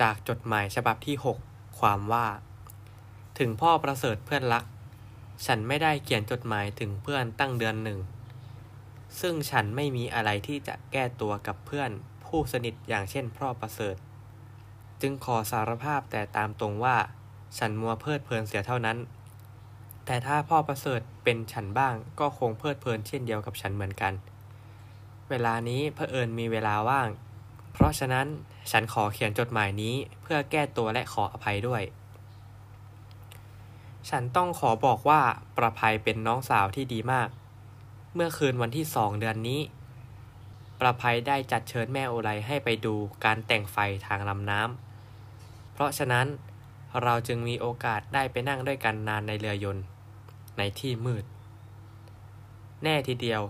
จากจดหมายฉบับที่ 6 ความว่า ถึงพ่อประเสริฐเพื่อนรัก ฉันไม่ได้เขียนจดหมายถึงเพื่อนตั้งเดือนหนึ่ง ซึ่งฉันไม่มีอะไรที่จะแก้ตัวกับเพื่อนผู้สนิทอย่างเช่นพ่อประเสริฐ จึงขอสารภาพแต่ตามตรงว่า ฉันมัวเพลิดเพลินเสียเท่านั้น แต่ถ้าพ่อประเสริฐเป็นฉันบ้างก็คงเพลิดเพลินเช่นเดียวกับฉันเหมือนกัน เวลานี้เผอิญมีเวลาว่าง เพราะฉะนั้นฉันขอเขียนจดหมายนี้เพื่อแก้ตัวและขออภัยด้วย ฉันต้องขอบอกว่าประภัยเป็นน้องสาวที่ดีมาก เมื่อคืนวันที่สองเดือนนี้ ประภัยได้จัดเชิญแม่โอไลให้ไปดูการแต่งไฟทางลำน้ำ เพราะฉะนั้นเราจึงมีโอกาสได้ไปนั่งด้วยกันนานในเรือยนต์ ในที่มืด แน่ทีเดียว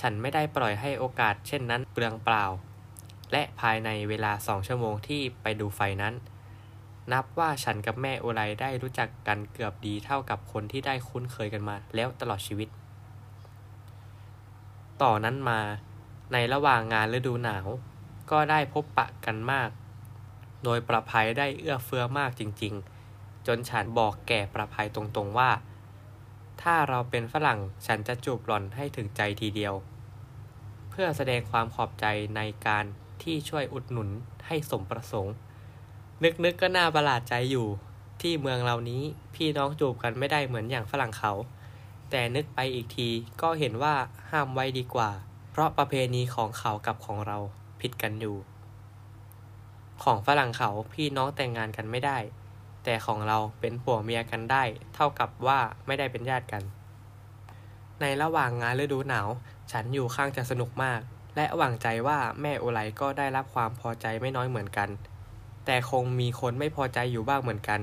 ฉันไม่ได้ปล่อยให้โอกาสเช่นนั้นเปลืองเปล่า และภายในเวลาสองชั่วโมงที่ไปดูไฟนั้น นับว่าฉันกับแม่โอไลได้รู้จักกันเกือบดีเท่ากับคนที่ได้คุ้นเคยกันมาแล้วตลอดชีวิต ต่อนนั้นมาในระหว่างงานฤดูหนาว ก็ได้พบปะกันมาก โดยประภัยได้เอื้อเฟื้อมากจริง ๆ จนฉันบอกแก่ประภัยตรงๆว่า ถ้าเราเป็นฝรั่งฉันจะจูบหล่อนให้ถึงใจทีเดียว เพื่อแสดงความขอบใจในการ ที่ช่วยอุดหนุนให้สมประสงค์ นึกๆกก็น่าประหลาดใจอยู่ ที่เมืองเรานี้พี่น้องจูบกันไม่ได้เหมือนอย่างฝรั่งเขา แต่นึกไปอีกทีก็เห็นว่าห้ามไว้ดีกว่า เพราะประเพณีของเขากับของเราผิดกันอยู่ ของฝรั่งเขาพี่น้องแต่งงานกันไม่ได้ แต่ของเราเป็นผัวเมียกันได้ เท่ากับว่าไม่ได้เป็นญาติกัน ในระหว่างงานฤดูหนาว ฉันอยู่ข้างจะสนุกมาก และหวังใจว่าแม่โอไลก็ได้รับความพอใจไม่น้อยเหมือนกัน แต่คงมีคนไม่พอใจอยู่บ้างเหมือนกัน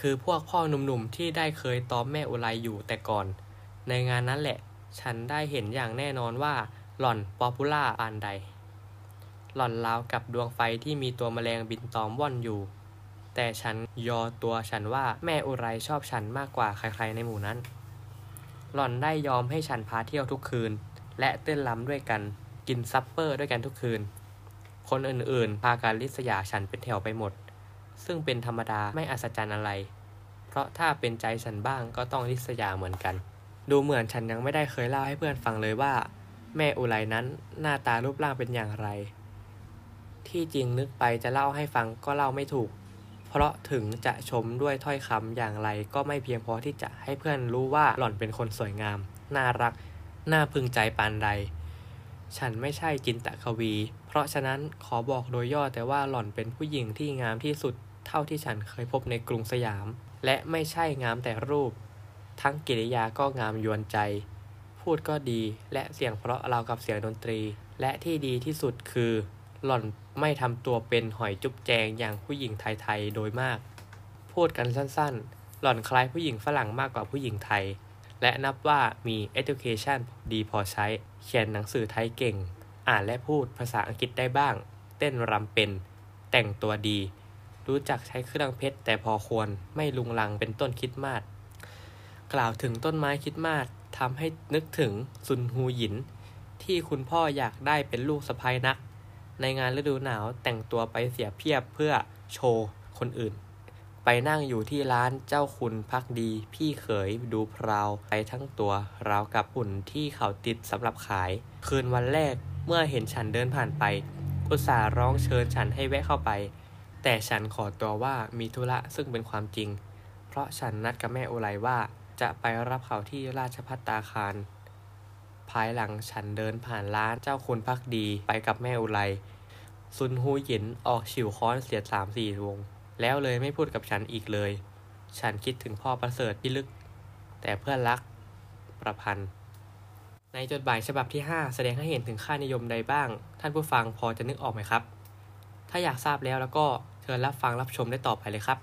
คือพวกพ่อหนุ่มๆที่ได้เคยตอมแม่โอไลอยู่แต่ก่อน ในงานนั้นแหละ ฉันได้เห็นอย่างแน่นอนว่าหล่อน popular ปานใด หล่อนราวกับดวงไฟที่มีตัวแมลงบินตอมว่อนอยู่ แต่ฉันยอตัวฉันว่าแม่อุไรชอบฉันมากกว่าใครๆในหมู่นั้น หล่อนได้ยอมให้ฉันพาเที่ยวทุกคืน และเต้นรำด้วยกัน กิน supper ด้วยกันทุกคืน คนอื่นๆ พาการลิษยาฉันเป็นแถวไปหมด ซึ่งเป็นธรรมดาไม่อัศจรรย์อะไร เพราะถ้าเป็นใจฉันบ้างก็ต้องลิษยาเหมือนกัน ดูเหมือนฉันยังไม่ได้เคยเล่าให้เพื่อนฟังเลยว่า แม่อุไรนั้นหน้าตารูปร่างเป็นอย่างไร ที่จริงนึกไปจะเล่าให้ฟังก็เล่าไม่ถูก เพราะถึงจะชมด้วยถ้อยคำอย่างไรก็ไม่เพียงพอที่จะให้เพื่อนรู้ว่าหล่อนเป็นคนสวยงาม น่ารัก น่าพึงใจปานใด ฉันไม่ใช่จินตะควี เพราะฉะนั้นขอบอกโดยย่อแต่ว่าหล่อนเป็นผู้หญิงที่งามที่สุดเท่าที่ฉันเคยพบในกรุงสยาม และไม่ใช่งามแต่รูป ทั้งกิริยาก็งามยวนใจ พูดก็ดีและเสียงเพราะราวกับเสียงดนตรี และที่ดีที่สุดคือ หล่อนไม่ทำตัวเป็นหอยจุ๊บแจงอย่างผู้หญิงไทยๆโดยมาก พูดกันสั้นๆ หล่อนคล้ายผู้หญิงฝรั่งมากกว่าผู้หญิงไทย และนับว่ามี education ดีพอใช้ เขียนหนังสือไทยเก่ง อ่านและพูดภาษาอังกฤษได้บ้าง เต้นรำเป็น แต่งตัวดี รู้จักใช้เครื่องเพชรแต่พอควร ไม่ลุงลังเป็นต้นคิดมาศกล่าวถึงต้นไม้คิดมาศทำให้นึกถึงซุนฮูหยิน ที่คุณพ่ออยากได้เป็นลูกสะพ้ยนัก ในงานฤดูหนาวแต่งตัวไปเสียเพียบเพื่อโชว์คนอื่น ไปนั่งอยู่ที่ร้านเจ้าคุณพักดี พี่เขยดูพราวไปทั้งตัวราวกับหุ่นที่เขาติดสำหรับขาย คืนวันแรกเมื่อเห็นฉันเดินผ่านไป อุตส่าห์ร้องเชิญฉันให้แวะเข้าไป แต่ฉันขอตัวว่ามีธุระซึ่งเป็นความจริง เพราะฉันนัดกับแม่โอไลว่าจะไปรับเขาที่ราชพัตตาคาร ภายหลังฉันเดินผ่านร้านเจ้าคุณพักดีไปกับแม่อุไรซุนฮูหยินออกฉิวค้อนเสียดสามสี่วง แล้วเลยไม่พูดกับฉันอีกเลย ฉันคิดถึงพ่อประเสริฐที่ลึก แต่เพื่อนรักประพันธ์ ในจดหมายฉบับที่ 5 แสดงให้เห็นถึงค่านิยมใดบ้าง ท่านผู้ฟังพอจะนึกออกไหมครับ ถ้าอยากทราบแล้วแล้วก็เชิญรับฟังรับชมได้ต่อไปเลยครับ